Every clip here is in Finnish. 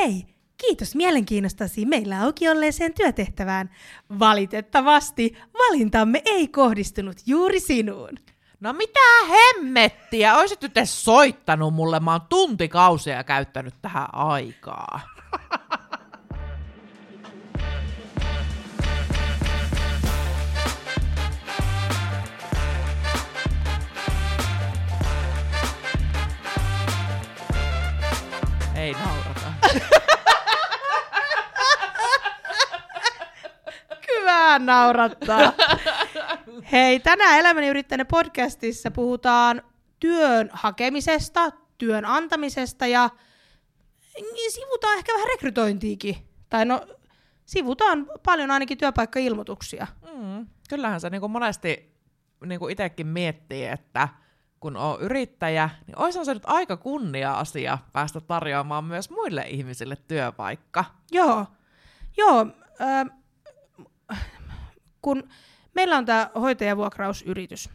Hei, kiitos mielenkiinnostasi meillä auki olleeseen työtehtävään. Valitettavasti valintamme ei kohdistunut juuri sinuun. No mitä hemmettiä? Oisit nyt soittanut mulle, mä oon tuntikausia käyttänyt tähän aikaa. Hyvä naurattaa. Hei, tänään Elämäni yrittäjänä podcastissa puhutaan työn hakemisesta, työn antamisesta ja sivutaan ehkä vähän rekrytointiikin. Tai no, sivutaan paljon ainakin työpaikkailmoituksia. Mm, kyllähän se niin kuin monesti niin kuin itsekin miettii, että kun on yrittäjä, niin olisi se nyt aika kunnia-asia päästä tarjoamaan myös muille ihmisille työpaikka. Joo, joo. Äh, kun meillä on tämä hoitajavuokrausyritys,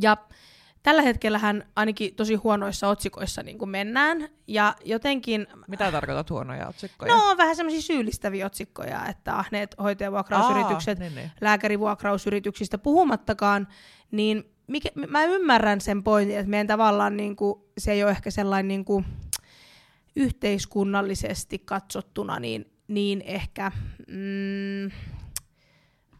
ja tällä hetkellähän ainakin tosi huonoissa otsikoissa niin kuin mennään, ja jotenkin... Mitä tarkoitat huonoja otsikkoja? No, vähän semmoisia syyllistäviä otsikkoja, että ahneet hoitajavuokrausyritykset, Aa, niin, niin. lääkärivuokrausyrityksistä puhumattakaan, niin mikä, mä ymmärrän sen pointin, että meidän tavallaan niin kuin, se ei ole ehkä sellainen niin kuin, yhteiskunnallisesti katsottuna niin, niin ehkä, mm,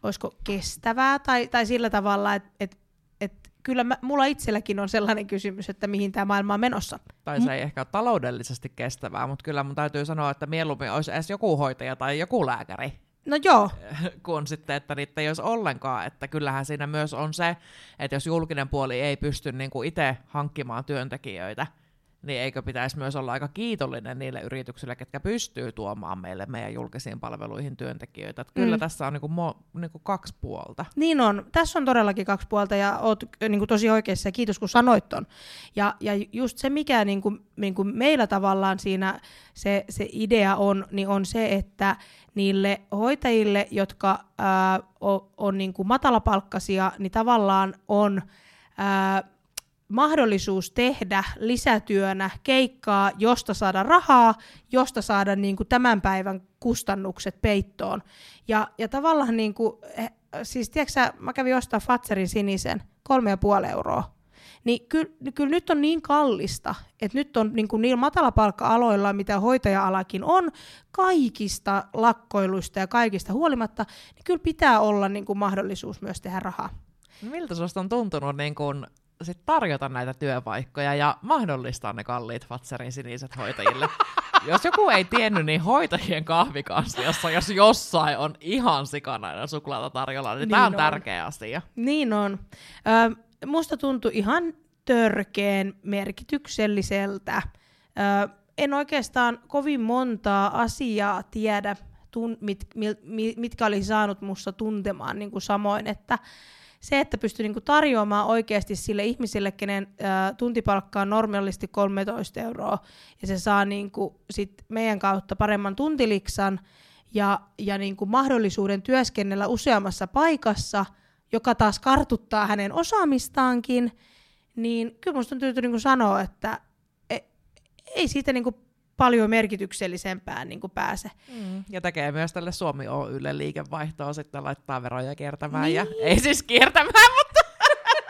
olisiko kestävää tai, tai sillä tavalla, että et, et, kyllä mä, mulla itselläkin on sellainen kysymys, että mihin tämä maailma on menossa. Tai se ei ehkä ole taloudellisesti kestävää, mutta kyllä mun täytyy sanoa, että mieluummin olisi edes joku hoitaja tai joku lääkäri, No joo, kuin sitten, että niitä ei olisi ollenkaan. Että kyllähän siinä myös on se, että jos julkinen puoli ei pysty niin itse hankkimaan työntekijöitä, niin eikö pitäisi myös olla aika kiitollinen niille yrityksille, ketkä pystyy tuomaan meille meidän julkisiin palveluihin työntekijöitä. Että kyllä Mm. tässä on niin kuin mo, niin kuin kaksi puolta. Niin on. Tässä on todellakin kaksi puolta ja oot niin kuin tosi oikeassa ja kiitos kun sanoit ton. Ja, ja just se, mikä niin kuin, niin kuin meillä tavallaan siinä se, se idea on, niin on se, että niille hoitajille, jotka ää, on, on niin kuin matalapalkkaisia, niin tavallaan on ää, mahdollisuus tehdä lisätyönä keikkaa, josta saada rahaa, josta saada niin kuin tämän päivän kustannukset peittoon. Ja, ja tavallaan, niin kuin, eh, siis tiedätkö mä kävin ostaa Fatserin sinisen, kolme ja puoli euroa. Niin kyllä, kyllä nyt on niin kallista, että nyt on niin kuin niillä matalapalkka-aloilla, mitä hoitaja-alakin on, kaikista lakkoiluista ja kaikista huolimatta, niin kyllä pitää olla niin kuin mahdollisuus myös tehdä rahaa. Miltä susta on tuntunut niin kun sit tarjota näitä työpaikkoja ja mahdollistaa ne kalliit Fatserin siniset hoitajille? jos joku ei tiennyt, niin hoitajien kahvikansliassa, jos jossain on ihan sikana suklaata tarjolla, niin, niin tämä on, on. tärkeä asia. Niin on. Ö, musta tuntui ihan törkeen merkitykselliseltä. Ö, en oikeastaan kovin montaa asiaa tiedä, tun, mit, mil, mi- mitkä olisi saanut musta tuntemaan niin kuin samoin, että se, että pystyy niin kuin tarjoamaan oikeasti sille ihmiselle, kenen ä, tuntipalkka on normaalisti 13 euroa, ja se saa niin kuin sit meidän kautta paremman tuntiliksan ja, ja niin kuin mahdollisuuden työskennellä useammassa paikassa, joka taas kartuttaa hänen osaamistaankin, niin kyllä musta on täytyy niin kuin sanoa, että e- ei siitä niin kuin paljon merkityksellisempään niin kuin pääse. Mm. Ja tekee myös tälle Suomi Oylle liikevaihtoa, sitten laittaa veroja kiertämään. Ja, Niin. ei siis kiertämään, mutta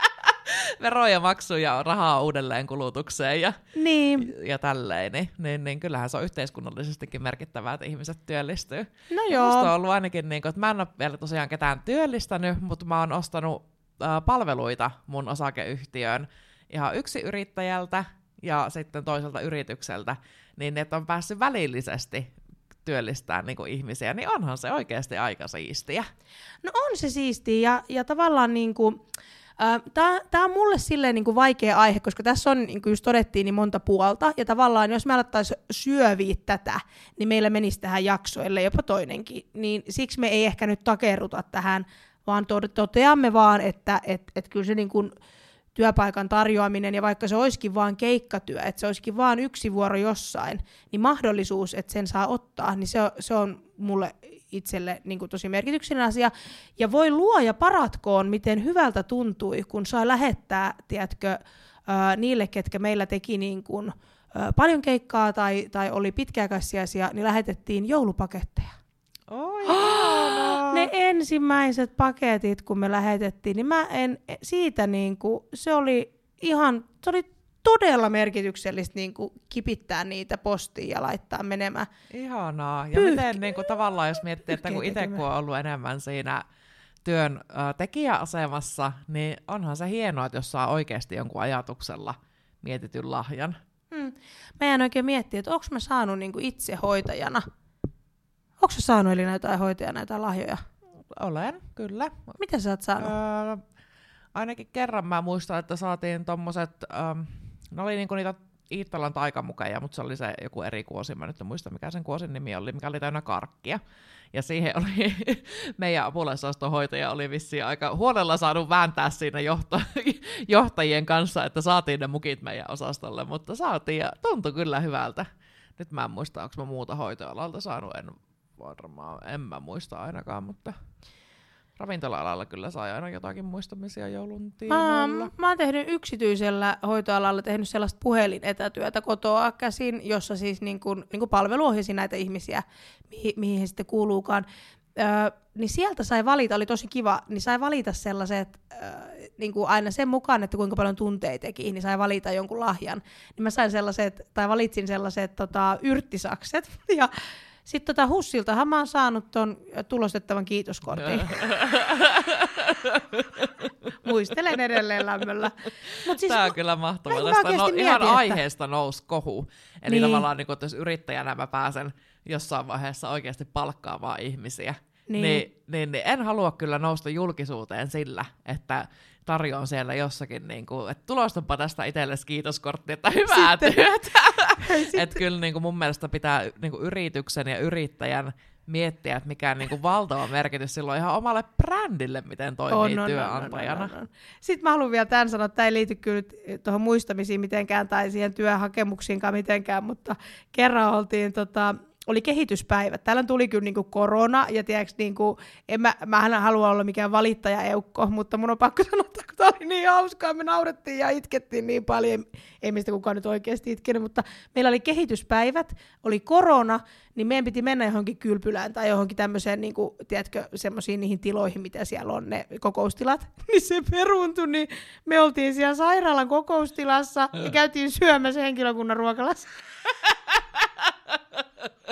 veroja, maksuja, rahaa uudelleen kulutukseen ja, Niin, ja tälleen. Niin, niin, niin kyllähän se on yhteiskunnallisestikin merkittävää, että ihmiset työllistyy. no Joo. Musta on ollut ainakin, niin kuin, että mä en ole vielä tosiaan ketään työllistänyt, mutta mä oon ostanut äh, palveluita mun osakeyhtiöön ihan yksi yrittäjältä ja sitten toiselta yritykseltä, niin että on päässyt välillisesti työllistää niin kuin ihmisiä, niin onhan se oikeasti aika siistiä. No on se siistiä ja, ja tavallaan niin kuin, Tämä on mulle silleen niin kuin vaikea aihe, koska tässä on, niin kuin just todettiin, niin monta puolta. Ja tavallaan, jos me alettaisiin syöviä tätä, niin meillä menisi tähän jaksoille jopa toinenkin. Niin siksi me ei ehkä nyt takerruta tähän, vaan to- toteamme vaan, että et, et kyllä se niin kuin työpaikan tarjoaminen, ja vaikka se olisikin vaan keikkatyö, että se olisikin vaan yksi vuoro jossain, niin mahdollisuus, että sen saa ottaa, niin se se on mulle itselle niin kuin tosi merkityksellinen asia. Ja voi luoja paratkoon, miten hyvältä tuntui, kun sai lähettää, tiedätkö, niille, ketkä meillä teki niin kuin, paljon keikkaa tai, tai oli pitkäaikaissijaisia, niin lähetettiin joulupaketteja. Oi, ihanaa. Ne ensimmäiset paketit, kun me lähetettiin, niin mä en siitä niin kuin, se oli ihan, se oli todella merkityksellistä niin kuin kipittää niitä postiin ja laittaa menemään. Ihanaa. Ja Pyh- miten niin kuin, tavallaan, jos miettii, että kun itse kun on ollut enemmän siinä työn ö, tekijäasemassa, niin onhan se hienoa, että jos saa oikeasti jonkun ajatuksella mietityn lahjan. Hmm. Mä jään oikein miettiä, että onko mä saanut niin kuin itse hoitajana, onko sä saanut Elina jotain hoitajana jotain lahjoja? Olen, kyllä. Mitä sä oot saanut? Öö, ainakin kerran mä muistan, että saatiin tommoset, ähm, ne oli niinku niitä Iittalan taikamukeja, mutta se oli se joku eri kuosi, mä nyt en muista mikä sen kuosin nimi oli, mikä oli täynnä karkkia. Ja siihen oli, meidän apulaisostonhoitaja oli vissiin aika huolella saanut vääntää siinä johto, johtajien kanssa, että saatiin ne mukit meidän osastolle, mutta saatiin ja tuntui kyllä hyvältä. Nyt mä en muista, onko mä muuta hoitoalalta saanut, en varmaan, en mä muista ainakaan, mutta ravintola-alalla kyllä sai aina jotakin muistamisia joulun Mä, tiimoilla. mä oon tehnyt yksityisellä hoitoalalla tehnyt sellaista puhelinetätyötä kotoa käsin, jossa siis niin kun, niin kun palveluohjasi näitä ihmisiä, mihin, mihin he sitten kuuluukaan. Öö, niin sieltä sai valita, oli tosi kiva, niin sai valita sellaiset, öö, niin kuin aina sen mukaan, että kuinka paljon tunteja teki, niin sai valita jonkun lahjan. Niin mä sain sellaiset, tai valitsin sellaiset tota, yrttisakset, ja sitten tota Hussiltahan mä oon saanut ton tulostettavan kiitoskortin. Muistelen edelleen lämmöllä. Mut siis, Tämä on kyllä mahtavaa. Tästä no, ihan että- aiheesta nousi kohu. Eli Niin. tavallaan, niin kun, että jos yrittäjänä mä pääsen jossain vaiheessa oikeasti palkkaamaan ihmisiä, Niin. niin. Niin, niin, niin en halua kyllä nousta julkisuuteen sillä, että tarjoan siellä jossakin, niin kuin, että tulostanpa tästä itsellesi kiitoskortti, että hyvää Sitten- työtä. Että kyllä niin kuin mun mielestä pitää niin kuin yrityksen ja yrittäjän miettiä, että mikä niin kuin valtava merkitys silloin ihan omalle brändille, miten toimii työnantajana. Sitten mä haluan vielä tämän sanoa, että tämä ei liity kyllä tuohon muistamisiin mitenkään tai siihen työhakemuksiinkaan mitenkään, mutta kerran oltiin tota, oli kehityspäivät. Täällä tuli kyllä niinku korona, ja tiedätkö, niinku, en mä, mä en halua olla mikään valittaja eukko, mutta mun on pakko sanoa, että kun tää oli niin hauskaa, me naurettiin ja itkettiin niin paljon, ei meistä kukaan nyt oikeasti itkenyt, mutta meillä oli kehityspäivät, oli korona, niin meidän piti mennä johonkin kylpylään tai johonkin tämmöiseen, niin kuin, tiedätkö, semmoisiin niihin tiloihin, mitä siellä on, ne kokoustilat. Niin se peruuntui, niin me oltiin siellä sairaalan kokoustilassa ja käytiin syömässä henkilökunnan ruokalassa.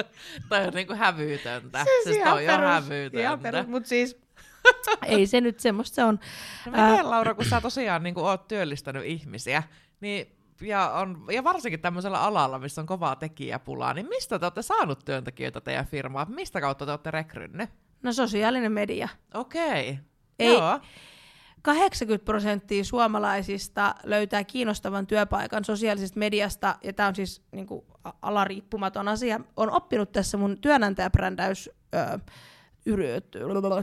Toi on niinku hävytöntä. Siis siis ihan toi on perus- hävytöntä. Ihan perus, mutta siis ei se nyt semmoista se on. No miten, Laura, kun sä tosiaan niin oot työllistänyt ihmisiä, niin ja, on, ja varsinkin tämmöisellä alalla, missä on kovaa tekijäpulaa, niin mistä te olette saanut työntekijöitä teidän firmaan? Mistä kautta te olette rekrynne? No sosiaalinen media. Okei. Ei- Joo. 80 prosenttia suomalaisista löytää kiinnostavan työpaikan sosiaalisesta mediasta, ja tämä on siis niin kuin, alariippumaton asia, on oppinut tässä mun työnantajabrändäys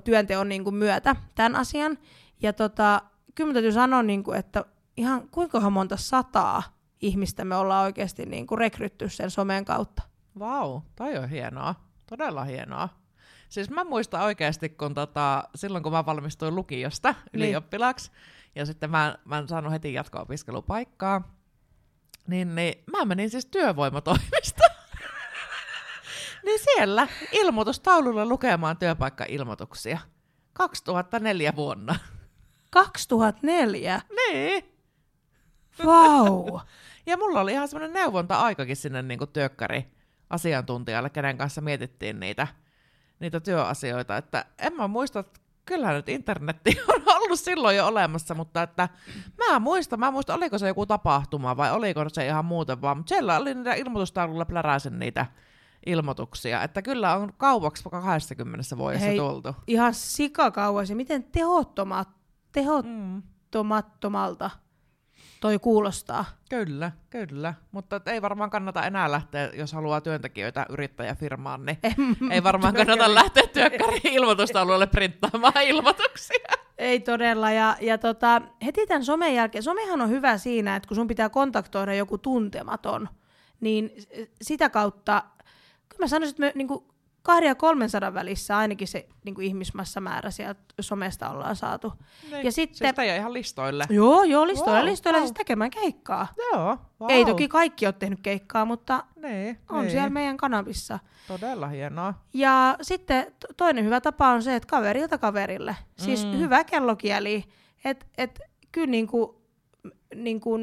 työnteon niin kuin, myötä tämän asian. Ja tota, kyllä täytyy sanoa, niin kuin, että ihan kuinka monta sataa ihmistä me ollaan oikeasti niin kuin, rekrytty sen somen kautta. Vau, toi on hienoa. Todella hienoa. Siis mä muistan oikeasti, kun tota, silloin kun mä valmistuin lukiosta Niin. ylioppilaaksi, ja sitten mä, mä en saanut heti jatko-opiskelupaikkaa, niin, niin mä menin siis työvoimatoimistoon. niin siellä ilmoitustaululla lukemaan työpaikkailmoituksia. 2004 vuonna. 2004? Niin. Vau! Ja mulla oli ihan semmoinen neuvonta-aikakin sinne niin kuin työkkari asiantuntijalle, kenen kanssa mietittiin niitä, niitä työasioita. Että en mä muista, että kyllähän nyt internetti on ollut silloin jo olemassa, mutta että mä muistan, mä muistan, oliko se joku tapahtuma vai oliko se ihan muuten vaan, mutta siellä oli niitä ilmoitustaululla pläräisen niitä ilmoituksia, että kyllä on kauaksi 20 vuodessa Hei. tultu. Ihan sikakauas. Ja miten tehottomat, tehot, Mm. Toi kuulostaa. Kyllä, kyllä. Mutta et ei varmaan kannata enää lähteä, jos haluaa työntekijöitä yrittäjäfirmaan, niin ei varmaan kannata lähteä työkkärin ilmoitustaululle printtaamaan ilmoituksia. Ei todella. Ja, ja tota, heti tämän somen jälkeen, somehan on hyvä siinä, että kun sun pitää kontaktoida joku tuntematon, niin sitä kautta, kyllä mä sanoisin, että me, niin kuin, kahden ja 300 välissä ainakin se niin kuin ihmismassamäärä sieltä somesta ollaan saatu. Niin. Ja sitten, Siis teidän ihan listoille. joo, joo, listoilla, Wow, listoilla wow. siis tekemään keikkaa. Joo, wow. Ei toki kaikki ole tehnyt keikkaa, mutta Niin, on niin. siellä meidän kanavissa. Todella hienoa. Ja sitten to- toinen hyvä tapa on se, että kaverilta kaverille. Siis Mm. hyvä kellokieli. Että et, kyllä niinku, niinku,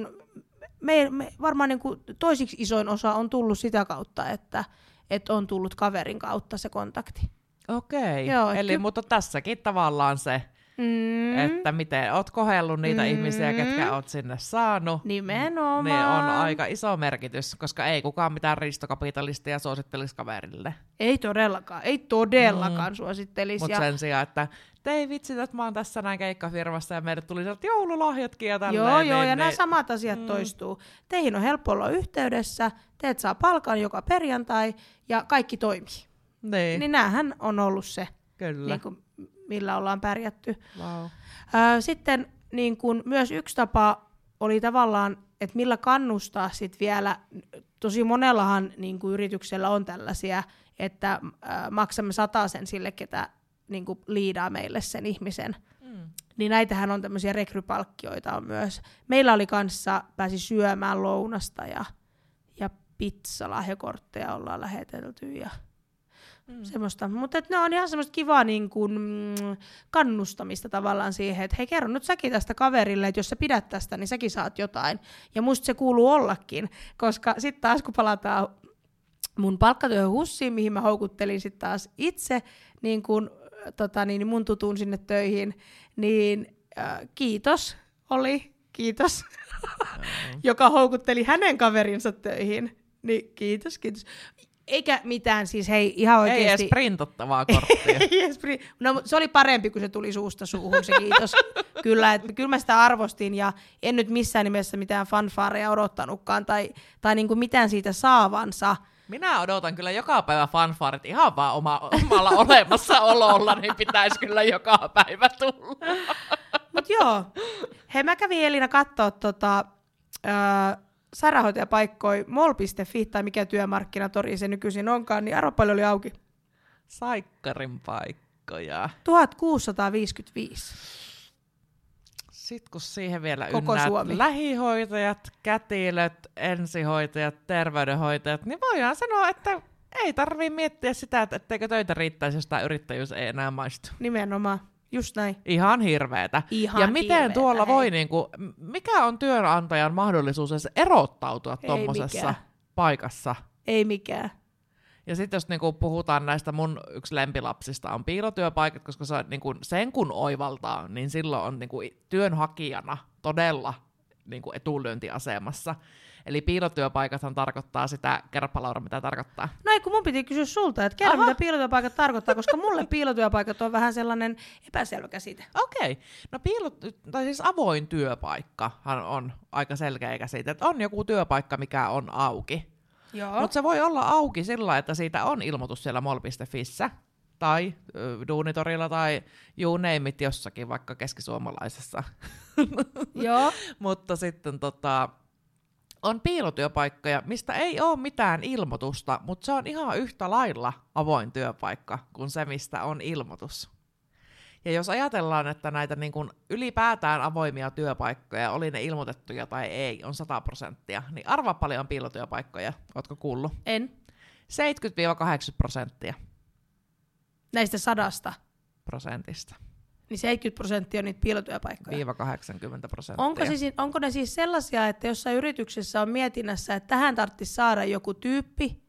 me, me, varmaan niinku toisiksi isoin osa on tullut sitä kautta, että et on tullut kaverin kautta se kontakti. Okei, Joo, et eli ky- mutta tässäkin tavallaan se, Mm, että miten oot kohellut niitä Mm. ihmisiä, ketkä oot sinne saanut. nimenomaan. Niin on aika iso merkitys, koska ei kukaan mitään ristokapitalistia suosittelisi kaverille. Ei todellakaan, ei todellakaan mm. suosittelisi. Mutta Ja- sen sijaan, että te ei vitsi, että mä oon tässä näin keikkafirmassa ja meille tuli sieltä joululahjatkin ja tälleen. Joo, joo, niin, ja nämä niin, samat asiat mm. toistuu. Teihin on helppo olla yhteydessä, teet saa palkan joka perjantai ja kaikki toimii. Niin, Niin näähän on ollut se, kyllä. niin kuin, millä ollaan pärjätty. Wow. Ää, sitten niin kuin, myös yksi tapa oli tavallaan, että millä kannustaa sit vielä, tosi monellahan niin kuin yrityksellä on tällaisia, että ää, maksamme sen sille, ketä niin kuin liidaa meille sen ihmisen. Mm. Niin näitähän on tämmöisiä rekrypalkkioita on myös. Meillä oli kanssa, pääsi syömään lounasta ja, ja pizzalahjakortteja ollaan lähetelty ja Mm. semmoista. Mutta ne on ihan semmoista kivaa niin kuin, mm, kannustamista tavallaan siihen, että hei kerro nyt säkin tästä kaverille, että jos sä pidät tästä, niin säkin saat jotain. Ja musta se kuuluu ollakin, koska sitten taas kun palataan mun palkkatyöhön hussiin, mihin mä houkuttelin sitten taas itse niin kun, tota, niin mun tutun sinne töihin, niin äh, kiitos oli, kiitos, joka houkutteli hänen kaverinsa töihin. Niin kiitos, kiitos. Eikä mitään, siis hei, ihan Ei oikeesti. edes printattavaa korttia. Ei edes pri- no, se oli parempi, kun se tuli suusta suuhun, se kiitos. kyllä, että kyllä mä sitä arvostin ja en nyt missään nimessä mitään fanfaareja odottanutkaan tai, tai niinku mitään siitä saavansa. Minä odotan kyllä joka päivä fanfaarit ihan vaan oma, omalla olemassaololla, niin pitäisi kyllä joka päivä tulla. Mut joo, hei mä kävin Elina kattoo tota, öö, sairaanhoitajapaikkoja mol.fi tai mikä työmarkkinatori se nykyisin onkaan, niin arvo paljon oli auki. Saikkarin paikkoja. 1655. Sitten kun siihen vielä Koko ynnät Suomi. lähihoitajat, kätilöt, ensihoitajat, terveydenhoitajat, niin voidaan sanoa, että ei tarvii miettiä sitä, että etteikö töitä riittäisi, jos tämä yrittäjyys ei enää maistu. Nimenomaan, just näin. Ihan hirveetä. Ihan ja miten hirveetä, tuolla hei. voi, niinku, m- mikä on työnantajan mahdollisuus edes erottautua tuommoisessa paikassa? Ei mikään. Ja sitten jos niinku puhutaan näistä mun yksi lempilapsista on piilotyöpaikat, koska se, niinku, sen kun oivaltaa, niin silloin on niinku työnhakijana todella niinku etulyöntiasemassa. Eli piilotyöpaikathan tarkoittaa sitä, kerropa Laura, mitä tarkoittaa. No ei, kun mun piti kysyä sulta, että kerro Aha. mitä piilotyöpaikat tarkoittaa, koska mulle piilotyöpaikat on vähän sellainen epäselvä käsite. Okei, no piilot, tai siis avoin työpaikkahan on aika selkeä käsite, että on joku työpaikka, mikä on auki. Mutta se voi olla auki sillä, että siitä on ilmoitus siellä mol.fissä tai Duunitorilla tai you name it jossakin, vaikka keskisuomalaisessa. Joo. Mutta sitten tota, on piilotyöpaikkoja, mistä ei ole mitään ilmoitusta, mutta se on ihan yhtä lailla avoin työpaikka kuin se, mistä on ilmoitus. Ja jos ajatellaan, että näitä niin kuin ylipäätään avoimia työpaikkoja, oli ne ilmoitettuja tai ei, on 100 prosenttia, niin arvaa paljon on piilotyöpaikkoja. Ootko kuullut? En. 70-80 prosenttia Näistä sadasta. prosentista. Niin 70 prosenttia on niitä piilotyöpaikkoja. Viiva 80 prosenttia. Onko, siis, onko ne siis sellaisia, että jossain yrityksessä on mietinnässä, että tähän tarvitsisi saada joku tyyppi,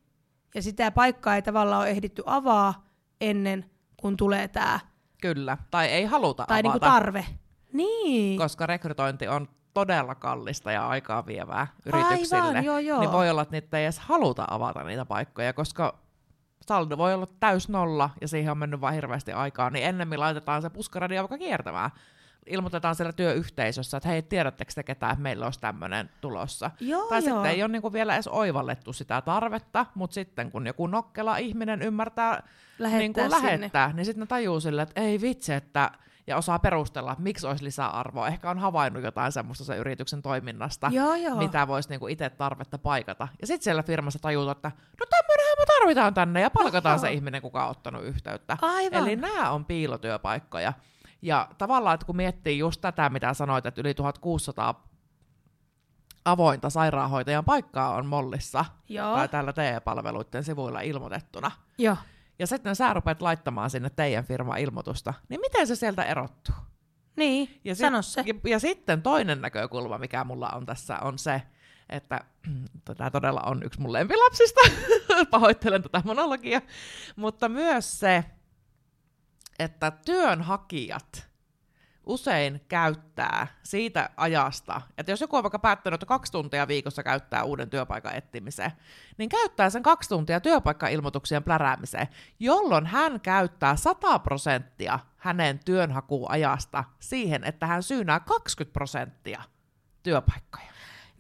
ja sitä paikkaa ei tavallaan ole ehditty avaa ennen kuin tulee tämä, Kyllä. Tai ei haluta tai niinku avata, tarve. Niin. koska rekrytointi on todella kallista ja aikaa vievää yrityksille. Aivan, joo, joo. Niin voi olla, että niitä ei edes haluta avata niitä paikkoja, koska saldo voi olla täys nolla ja siihen on mennyt vain hirveästi aikaa, niin ennemmin laitetaan se puskaradio vaikka kiertämään. Ilmoitetaan siellä työyhteisössä, että hei, tiedättekö te ketään, että meillä olisi tämmöinen tulossa. Joo, tai joo. sitten ei ole niinku vielä edes oivallettu sitä tarvetta, mutta sitten kun joku nokkela ihminen ymmärtää Lähettää niin sinne. lähettää, niin sitten ne tajuu sille, että ei vitsi, että ja osaa perustella, että miksi olisi lisäarvoa. Ehkä on havainnut jotain semmoista sen yrityksen toiminnasta, Joo, joo. mitä voisi niinku itse tarvetta paikata. Ja sitten siellä firmassa tajuta, että no tämmöinenhän me tarvitaan tänne ja palkataan Aha. se ihminen, kuka on ottanut yhteyttä. Aivan. Eli nämä on piilotyöpaikkoja. Ja tavallaan, että kun miettii just tätä, mitä sanoit, että yli 1600 avointa sairaanhoitajan paikkaa on Mollissa Joo. tai täällä TE-palveluiden sivuilla ilmoitettuna, Joo. ja sitten sä rupeat laittamaan sinne teidän firman ilmoitusta, niin miten se sieltä erottuu? Niin, Ja, sano se. Ja, ja sitten toinen näkökulma, mikä mulla on tässä, on se, että tämä todella on yksi mun lempilapsista, pahoittelen tätä monologia, mutta myös se, että työnhakijat usein käyttää siitä ajasta, että jos joku on vaikka päättänyt, että kaksi tuntia viikossa käyttää uuden työpaikan etsimiseen, niin käyttää sen kaksi tuntia työpaikkailmoituksien pläräämiseen, jolloin hän käyttää 100 prosenttia hänen työnhakuajasta siihen, että hän syynää 20 prosenttia työpaikkoja.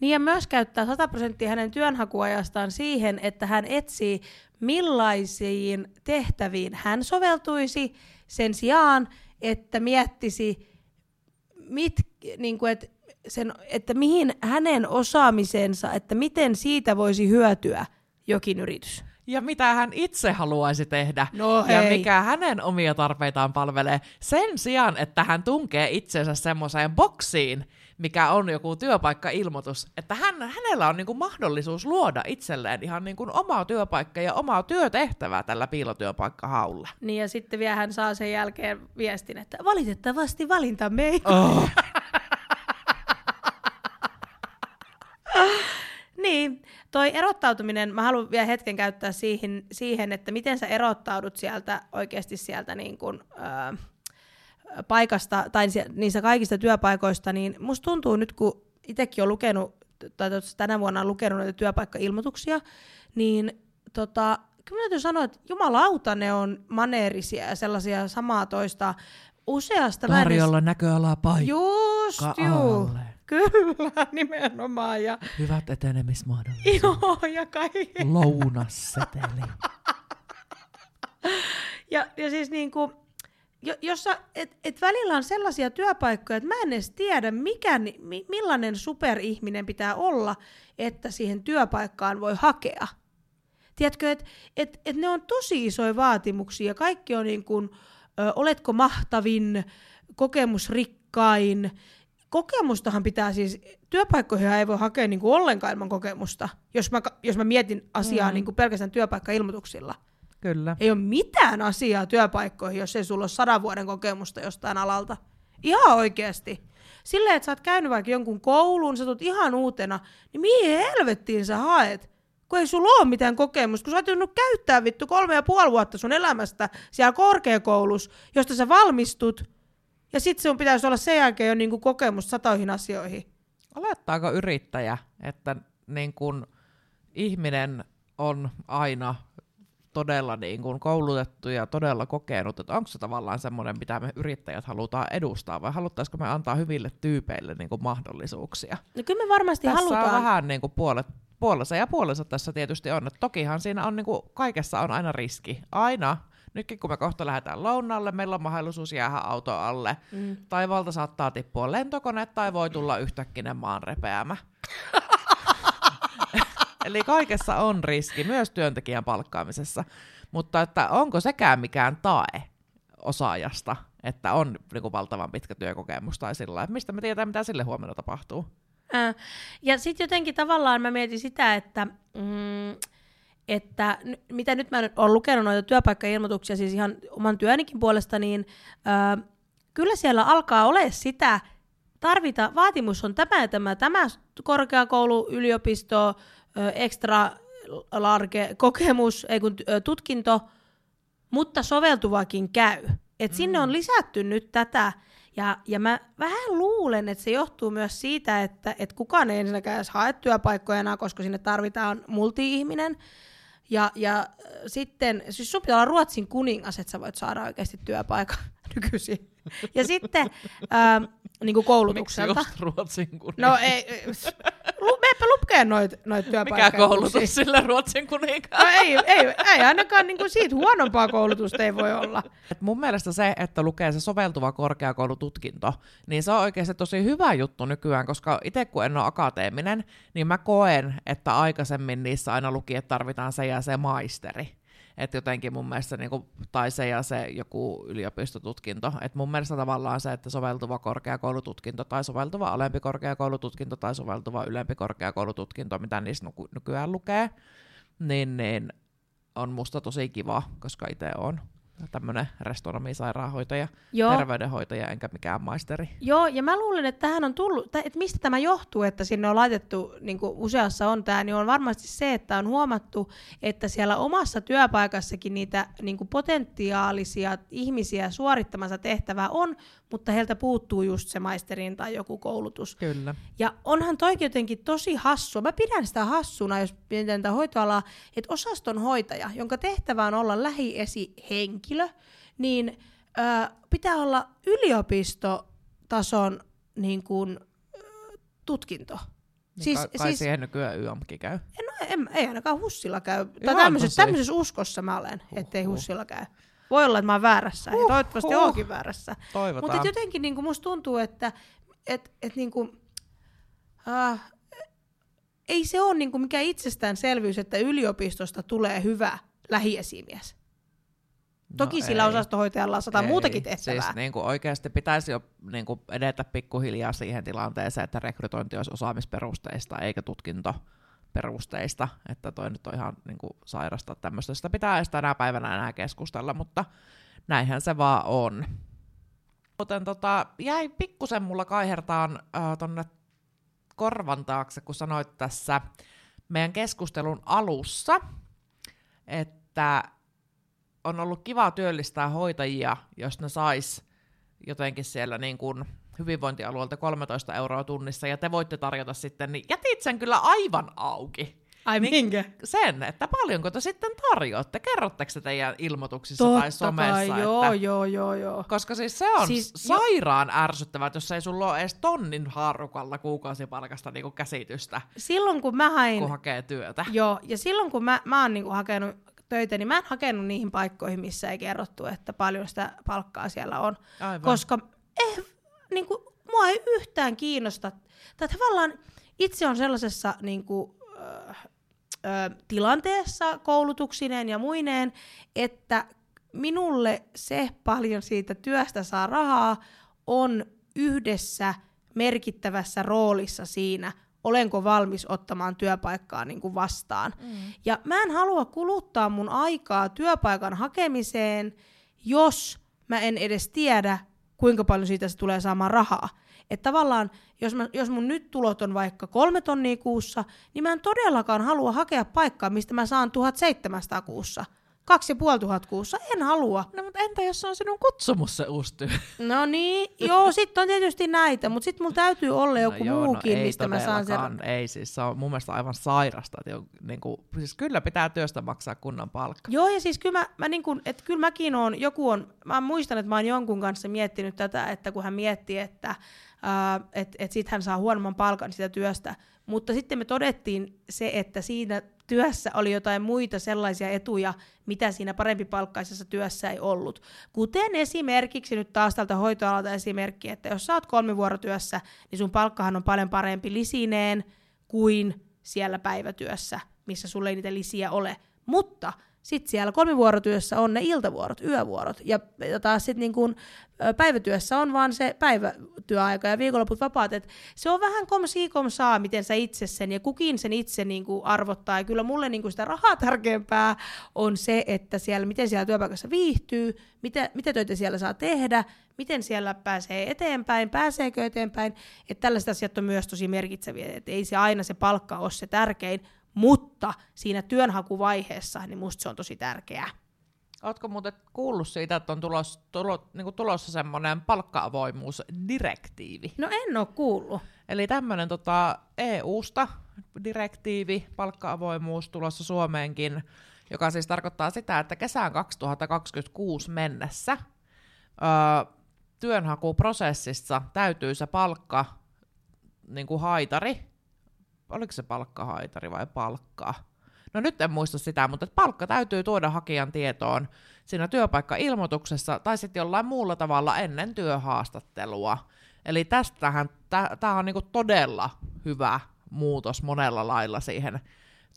Niin ja myös käyttää 100 prosenttia hänen työnhakuajastaan siihen, että hän etsii millaisiin tehtäviin hän soveltuisi sen sijaan, että miettisi, mit, niin kuin, että, sen, että mihin hänen osaamisensa, että miten siitä voisi hyötyä jokin yritys. Ja mitä hän itse haluaisi tehdä, No ja hei. mikä hänen omia tarpeitaan palvelee, sen sijaan, että hän tunkee itsensä semmoiseen boksiin, mikä on joku työpaikkailmoitus, että hän, hänellä on niinku mahdollisuus luoda itselleen ihan niinku omaa työpaikka ja omaa työtehtävää tällä piilotyöpaikkahaulla. Niin ja sitten vielä hän saa sen jälkeen viestin, että valitettavasti valintamme ei Oh. Niin, toi erottautuminen, mä haluan vielä hetken käyttää siihen, siihen että miten sä erottaudut sieltä oikeasti sieltä niin kuin, ää, paikasta tai niistä kaikista työpaikoista, niin musta tuntuu nyt, kun itsekin on lukenut, tai tänä vuonna on lukenut näitä työpaikkailmoituksia, niin tota, kyllä täytyy sanoa, että jumalauta ne on maneerisia ja sellaisia samaa toista useasta. Tarjolla näköalaa paikka Just, juu. Kyllä, nimenomaan. Ja, Hyvät etenemismahdollisuudet. joo, ja kaikki. Lounasseteli. Ja, ja siis niinku, jo, jossa, et, et välillä on sellaisia työpaikkoja, että mä en edes tiedä, mikä, mi, millainen superihminen pitää olla, että siihen työpaikkaan voi hakea. Tiedätkö, että et, et ne on tosi isoja vaatimuksia ja kaikki on niin kuin, ö, oletko mahtavin, kokemusrikkain. Kokemustahan pitää siis, työpaikkoihin ei voi hakea niin kuin ollenkaan ilman kokemusta, jos mä, jos mä mietin asiaa mm. niin kuin pelkästään työpaikkailmoituksilla. Kyllä. Ei ole mitään asiaa työpaikkoihin, jos ei sulla ole sadan vuoden kokemusta jostain alalta. Ihan oikeasti. Silleen, että sä oot käynyt vaikka jonkun koulun, sä tulet ihan uutena, niin mihin helvettiin sä haet? Kun ei sulla ole mitään kokemusta, kun sä oot joutunut käyttää vittu kolme ja puoli vuotta sun elämästä siellä korkeakoulussa, josta sä valmistut, ja sitten sun pitäisi olla sen jälkeen jo niinku kokemus satoihin asioihin. Olettaako yrittäjä, että niin kun ihminen on aina todella niin kun koulutettu ja todella kokenut, että onko se tavallaan semmoinen, mitä me yrittäjät halutaan edustaa, vai haluttaisiko me antaa hyville tyypeille niin kun mahdollisuuksia? No kyllä me varmasti Tässä halutaan. on vähän niin kuin puolet, puolensa ja puolensa tässä tietysti on. Että tokihan siinä on niin kuin, kaikessa on aina riski. Aina. Nytkin kun me kohta lähdetään lounaalle, meillä on mahdollisuus jäädä auto alle. Mm. Taivalta saattaa tippua lentokone tai voi tulla yhtäkkinen maan repeämä. Eli kaikessa on riski, myös työntekijän palkkaamisessa. Mutta että onko sekään mikään tae osaajasta, että on niin kuin valtavan pitkä työkokemus tai sillä että mistä me tiedetään, mitä sille huomenna tapahtuu? Ja sitten jotenkin tavallaan mä mietin sitä, että, mm, että n- mitä nyt mä olen lukenut noita työpaikkailmoituksia siis ihan oman työnikin puolesta, niin ää, kyllä siellä alkaa olla sitä, tarvita, vaatimus on tämä ja tämä, tämä korkeakoulu, yliopisto, ö, extra large kokemus, ei kun tutkinto, mutta soveltuvakin käy. Et sinne on lisätty nyt tätä, ja, ja mä vähän luulen, että se johtuu myös siitä, että et kukaan ei ensinnäkään edes hae työpaikkoja enää, koska sinne tarvitaan multi-ihminen. Ja, ja sitten, siis sun pitää olla Ruotsin kuningas, että sä voit saada oikeasti työpaikan nykyisin. Ja sitten ähm, niin kuin Miksi koulutukselta. just Ruotsin kun... No ei, ei, lu- me lukea noita noit työpaikkoja. Mikä koulutus sille Ruotsin kuninkaan? No ei, ei, ei ainakaan niinku siitä huonompaa koulutusta ei voi olla. Et mun mielestä se, että lukee se soveltuva korkeakoulututkinto, niin se on oikeasti tosi hyvä juttu nykyään, koska itse kun en ole akateeminen, niin mä koen, että aikaisemmin niissä aina luki, että tarvitaan se ja se maisteri. Että jotenkin mun mielestä, niin kuin, tai se ja se joku yliopistotutkinto. Että mun mielestä tavallaan se, että soveltuva korkeakoulututkinto tai soveltuva alempi korkeakoulututkinto tai soveltuva ylempi korkeakoulututkinto, mitä niissä nyky- nykyään lukee, niin, niin on musta tosi kiva, koska itse on tämmöinen restonomisairaanhoitaja, Joo. terveydenhoitaja enkä mikään maisteri. Joo, ja mä luulen, että tähän on tullut, että mistä tämä johtuu, että sinne on laitettu, niin kuin useassa on tämä, niin on varmasti se, että on huomattu, että siellä omassa työpaikassakin niitä niin kuin potentiaalisia ihmisiä suorittamassa tehtävää on, mutta heiltä puuttuu just se maisterin tai joku koulutus. Kyllä. Ja onhan toikin jotenkin tosi hassua. Mä pidän sitä hassuna, jos mietitään tätä hoitoalaa, että osastonhoitaja, jonka tehtävä on olla lähiesihenkilö, niin ö, pitää olla yliopistotason niin kuin, tutkinto. Niin Siis- kai, siis- siihen nykyään YAMKkin käy. No, en, ei ainakaan Hussilla käy. Tai tämmöisessä, tämmöisessä uskossa mä olen, ettei. Hussilla käy. Voi olla, että mä oon väärässä, ja Huh, toivottavasti huh. oonkin väärässä. Mutta jotenkin niin kuin musta tuntuu, että et, et niin kuin, äh, ei se ole niin kuin mikään itsestäänselvyys, että yliopistosta tulee hyvä lähiesimies. Toki No sillä ei. osastohoitajalla on sata Ei. muutakin tehtävää. Siis niin kuin oikeasti pitäisi jo niin kuin edetä pikkuhiljaa siihen tilanteeseen, että rekrytointi olisi osaamisperusteista eikä tutkintoperusteista. Että toi nyt on ihan niin kuin sairasta tämmöistä. Sitä pitää edes tänä päivänä enää keskustella, mutta näinhän se vaan on. Muuten tota, jäi pikkusen mulla kaihertaan äh, tonne korvan taakse, kun sanoit tässä meidän keskustelun alussa, että on ollut kiva työllistää hoitajia, jos ne sais jotenkin siellä niin kuin hyvinvointialueelta 13 euroa tunnissa, ja te voitte tarjota sitten, niin jätit sen kyllä aivan auki. Ai Niin- minkä? Sen, että paljonko te sitten tarjoatte, kerrotteko te teidän ilmoituksissa tai Totta somessa, kai, että joo, joo, joo, joo. koska siis se on Siis siis, jo- sairaan ärsyttävää, jos ei sulla ole edes tonnin haarukalla kuukausipalkasta niinku käsitystä, Silloin kun mä hain... kun hakee työtä. Joo, ja silloin kun mä, mä oon niinku hakenut töitä, niin mä en hakenut niihin paikkoihin, missä ei kerrottu, että paljon sitä palkkaa siellä on. Aivan. Koska eh, niinku, mua ei yhtään kiinnosta. Tai tavallaan itse on sellaisessa niinku, ö, ö, tilanteessa koulutuksineen ja muineen, että minulle se paljon siitä työstä saa rahaa on yhdessä merkittävässä roolissa siinä, olenko valmis ottamaan työpaikkaa niin kuin vastaan. Mm. Ja mä en halua kuluttaa mun aikaa työpaikan hakemiseen, jos mä en edes tiedä, kuinka paljon siitä se tulee saamaan rahaa. Että tavallaan, jos, mä, jos mun nyt tulot on vaikka kolme tonnia kuussa, niin mä en todellakaan halua hakea paikkaa, mistä mä saan 1700 kuussa. Kaksi ja puoli tuhat kuussa, en halua. No mutta entä jos se on sinun kutsumus se uusi työ? No niin, joo, sitten on tietysti näitä, mutta sitten mulla täytyy olla joku no joo, muukin, no mistä mä saan sen. Ei siis, se on mun mielestä aivan sairasta. Että jo, niin kuin, siis kyllä pitää työstä maksaa kunnan palkka. Joo, ja siis kyllä, mä, mä niin kun, että kyllä mäkin on, joku on, mä muistan, että mä oon jonkun kanssa miettinyt tätä, että kun hän miettii, että ää, et, et sit hän saa huonomman palkan sitä työstä, mutta sitten me todettiin se, että siinä työssä oli jotain muita sellaisia etuja, mitä siinä parempi palkkaisessa työssä ei ollut. Kuten esimerkiksi nyt taas tältä hoitoalalta esimerkki, että jos sä oot kolmivuorotyössä, niin sun palkkahan on paljon parempi lisineen kuin siellä päivätyössä, missä sulle ei niitä lisiä ole. Mutta sitten siellä kolmivuorotyössä on ne iltavuorot, yövuorot. Ja, taas sitten niin kun, päivätyössä on vaan se päivätyöaika ja viikonloput vapaat. Et se on vähän kom si kom saa, miten sä itse sen ja kukin sen itse niin arvottaa. Ja kyllä mulle niin kuin sitä rahaa tärkeämpää on se, että siellä, miten siellä työpaikassa viihtyy, mitä, mitä töitä siellä saa tehdä, miten siellä pääsee eteenpäin, pääseekö eteenpäin. Että tällaiset asiat on myös tosi merkitseviä. Että ei se aina se palkka ole se tärkein, mutta siinä työnhakuvaiheessa niin musta se on tosi tärkeää. Ootko muuten kuullut siitä, että on tulos, tulo, niin tulossa semmoinen palkka-avoimuusdirektiivi? No en ole kuullut. Eli tämmöinen tota, EU-sta direktiivi, palkka-avoimuus tulossa Suomeenkin, joka siis tarkoittaa sitä, että kesään 2026 mennessä öö, työnhakuprosessissa täytyy se palkka niin kuin haitari oliko se palkkahaitari vai palkkaa. No nyt en muista sitä, mutta palkka täytyy tuoda hakijan tietoon siinä työpaikka-ilmoituksessa tai sitten jollain muulla tavalla ennen työhaastattelua. Eli tästähän, tämä on niinku todella hyvä muutos monella lailla siihen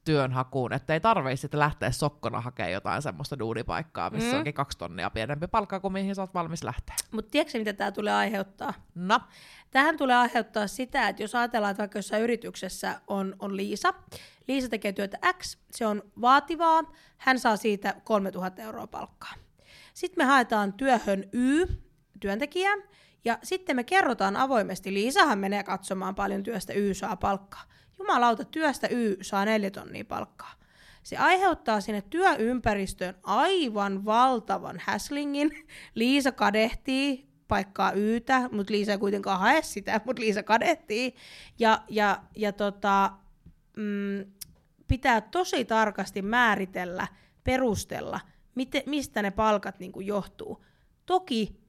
työnhakuun, että ei tarvitse sitten lähteä sokkona hakemaan jotain semmoista duunipaikkaa, missä mm. onkin kaksi tonnia pienempi palkka kuin mihin sä oot valmis lähteä. Mutta tiedätkö mitä tämä tulee aiheuttaa? No. Tähän tulee aiheuttaa sitä, että jos ajatellaan, että vaikka jossain yrityksessä on, on Liisa, Liisa tekee työtä X, se on vaativaa, hän saa siitä 3000 euroa palkkaa. Sitten me haetaan työhön Y, työntekijä, ja sitten me kerrotaan avoimesti, Liisahan menee katsomaan paljon työstä Y saa palkkaa. Jumalauta, työstä Y saa neljä tonnia palkkaa. Se aiheuttaa sinne työympäristöön aivan valtavan häslingin. Liisa kadehtii paikkaa Ytä, mutta Liisa ei kuitenkaan hae sitä, mutta Liisa kadehtii. Ja, ja, ja tota, mm, pitää tosi tarkasti määritellä, perustella, miten, mistä ne palkat niin kuin johtuu. Toki,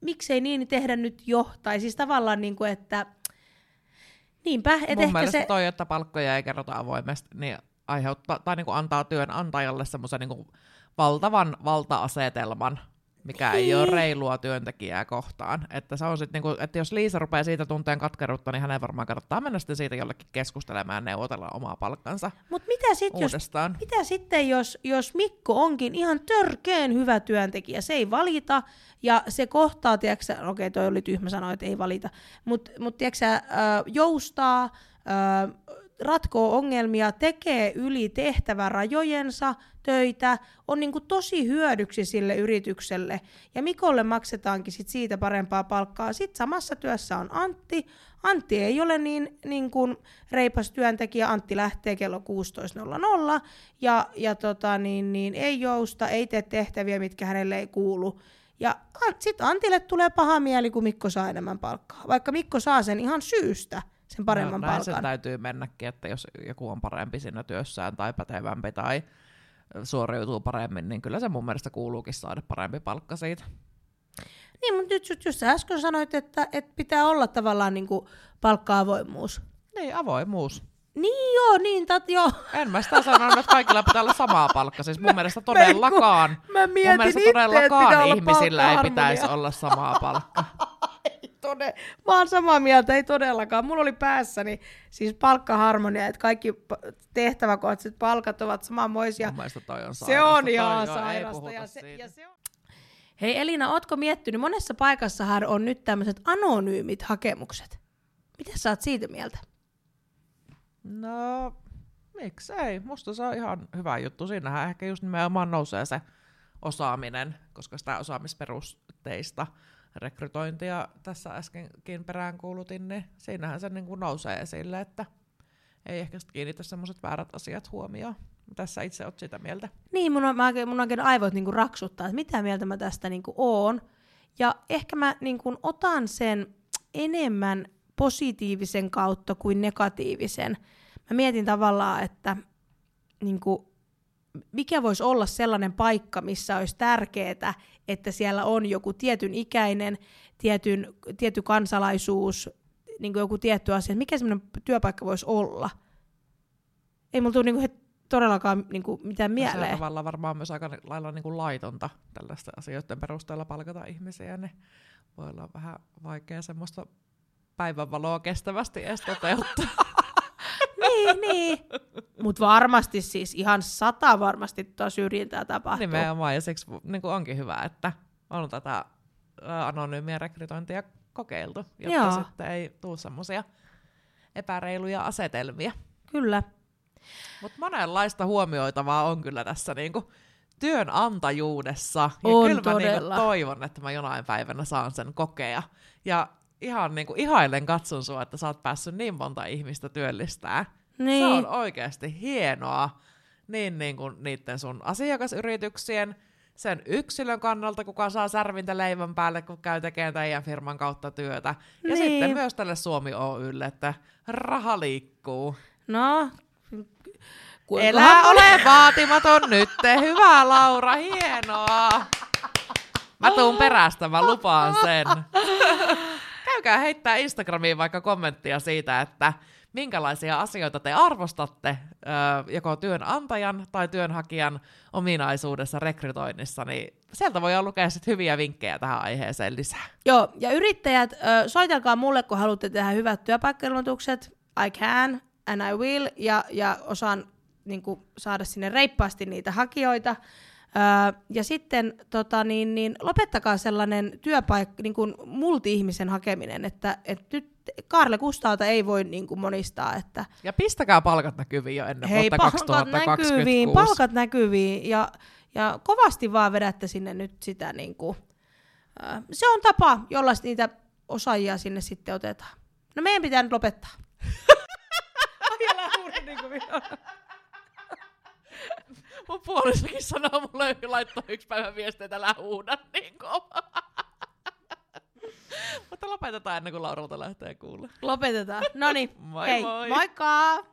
miksei niin tehdä nyt jo, tai siis tavallaan, niin kuin, että Niinpä, et Mun ehkä mielestä se... toi, että palkkoja ei kerrota avoimesti, niin aiheuttaa, tai niin kuin antaa työnantajalle semmoisen niin valtavan valta-asetelman, mikä ei ole reilua työntekijää kohtaan. Että, se on sit niinku, että jos Liisa rupeaa siitä tunteen katkeruutta, niin hänen varmaan kannattaa mennä sitten siitä jollekin keskustelemaan ja neuvotella omaa palkkansa Mut mitä sit, uudestaan. Jos, mitä sitten, jos, jos Mikko onkin ihan törkeen hyvä työntekijä, se ei valita, ja se kohtaa, tiedätkö okei okay, toi oli tyhmä sanoa, että ei valita, mutta mut, tiedätkö äh, joustaa, äh, ratkoo ongelmia, tekee yli tehtävärajojensa töitä, on niin kuin tosi hyödyksi sille yritykselle. Ja Mikolle maksetaankin sit siitä parempaa palkkaa. Sitten samassa työssä on Antti. Antti ei ole niin, niin kuin reipas työntekijä. Antti lähtee kello 16.00 ja, ja tota, niin, niin, ei jousta, ei tee tehtäviä, mitkä hänelle ei kuulu. Ja sitten Antille tulee paha mieli, kun Mikko saa enemmän palkkaa, vaikka Mikko saa sen ihan syystä sen paremman no, näin palkan. sen täytyy mennäkin, että jos joku on parempi siinä työssään tai pätevämpi tai suoriutuu paremmin, niin kyllä se mun mielestä kuuluukin saada parempi palkka siitä. Niin, mutta nyt just, just äsken sanoit, että, että pitää olla tavallaan niin kuin palkka-avoimuus. Niin, avoimuus. Niin joo, niin tat joo. En mä sitä sanonut, että kaikilla pitää olla samaa palkka. Siis mun mielestä todellakaan, mä mietin mun mielestä itse, todellakaan ihmisillä ei pitäisi olla samaa palkkaa. Tode, mä oon samaa mieltä, ei todellakaan. Mulla oli päässäni siis palkkaharmonia, että kaikki tehtäväkohtaiset palkat ovat samanmoisia. Mun mielestä toi on sairasta. Se on ihan sairasta. Ja se, ja se on... Hei Elina, ootko miettinyt, monessa paikassahan on nyt tämmöiset anonyymit hakemukset. Mitä sä oot siitä mieltä? No, miksei. Musta se on ihan hyvä juttu. Siinähän ehkä just nimenomaan nousee se osaaminen, koska sitä osaamisperusteista rekrytointia tässä äskenkin perään kuulutin, niin siinähän se niin kuin nousee esille, että ei ehkä sitten kiinnitä semmoiset väärät asiat huomioon. Tässä itse olet sitä mieltä. Niin, mun, on, mä, mun oikein aivot niinku raksuttaa, että mitä mieltä mä tästä niinku oon. Ja ehkä mä niinku otan sen enemmän positiivisen kautta kuin negatiivisen. Mä mietin tavallaan, että niinku, mikä voisi olla sellainen paikka, missä olisi tärkeää, että siellä on joku tietyn ikäinen, tietyn, tietty kansalaisuus, niin kuin joku tietty asia. Mikä semmoinen työpaikka voisi olla? Ei mulla tule niin kuin, todellakaan niin kuin, mitään mieleen. No on tavallaan varmaan myös aika lailla niin kuin laitonta tällaista asioiden perusteella palkata ihmisiä, niin voi olla vähän vaikea semmoista päivänvaloa kestävästi edes toteuttaa. niin. Mutta varmasti siis ihan sata varmasti tuo syrjintää tapahtuu. Nimenomaan, ja siksi niin onkin hyvä, että on tätä anonyymiä rekrytointia kokeiltu, jotta Joo. sitten ei tule semmoisia epäreiluja asetelmia. Kyllä. Mutta monenlaista huomioitavaa on kyllä tässä niinku työnantajuudessa. Ja on kyllä mä niinku toivon, että mä jonain päivänä saan sen kokea. Ja ihan niinku ihailen katson sua, että sä oot päässyt niin monta ihmistä työllistää. Niin. Se on oikeasti hienoa niin, niin kuin niiden sun asiakasyrityksien, sen yksilön kannalta, kuka saa särvintä leivän päälle, kun käy tekemään teidän firman kautta työtä. Ja niin. sitten myös tälle Suomi Oylle, että raha liikkuu. No, Elä ole vaatimaton nyt, hyvä Laura, hienoa. Mä tuun perästä, mä lupaan sen. Käykää heittää Instagramiin vaikka kommenttia siitä, että minkälaisia asioita te arvostatte joko työnantajan tai työnhakijan ominaisuudessa rekrytoinnissa, niin sieltä voi lukea sit hyviä vinkkejä tähän aiheeseen lisää. Joo, ja yrittäjät, soitelkaa mulle, kun haluatte tehdä hyvät työpaikkailmoitukset. I can and I will, ja, ja osaan niin kuin, saada sinne reippaasti niitä hakijoita. Öö, ja sitten tota, niin, niin, lopettakaa sellainen työpaikka, niin kuin multi-ihmisen hakeminen, että, että nyt Karle Kustaalta ei voi niin kuin monistaa. Että, Ja pistäkää palkat näkyviin jo ennen hei, vuotta palkat 2026. näkyviin, palkat näkyviin, ja, ja kovasti vaan vedätte sinne nyt sitä, niin kuin, öö, se on tapa, jolla niitä osaajia sinne sitten otetaan. No meidän pitää nyt lopettaa. Mun puolisokin sanoo mulle, laittoi yksi päivä viestiä, että älä huuda niin kova. Mutta lopetetaan ennen kuin Lauralta lähtee kuulle. Lopetetaan. No niin, Moi hei, moi! moikka!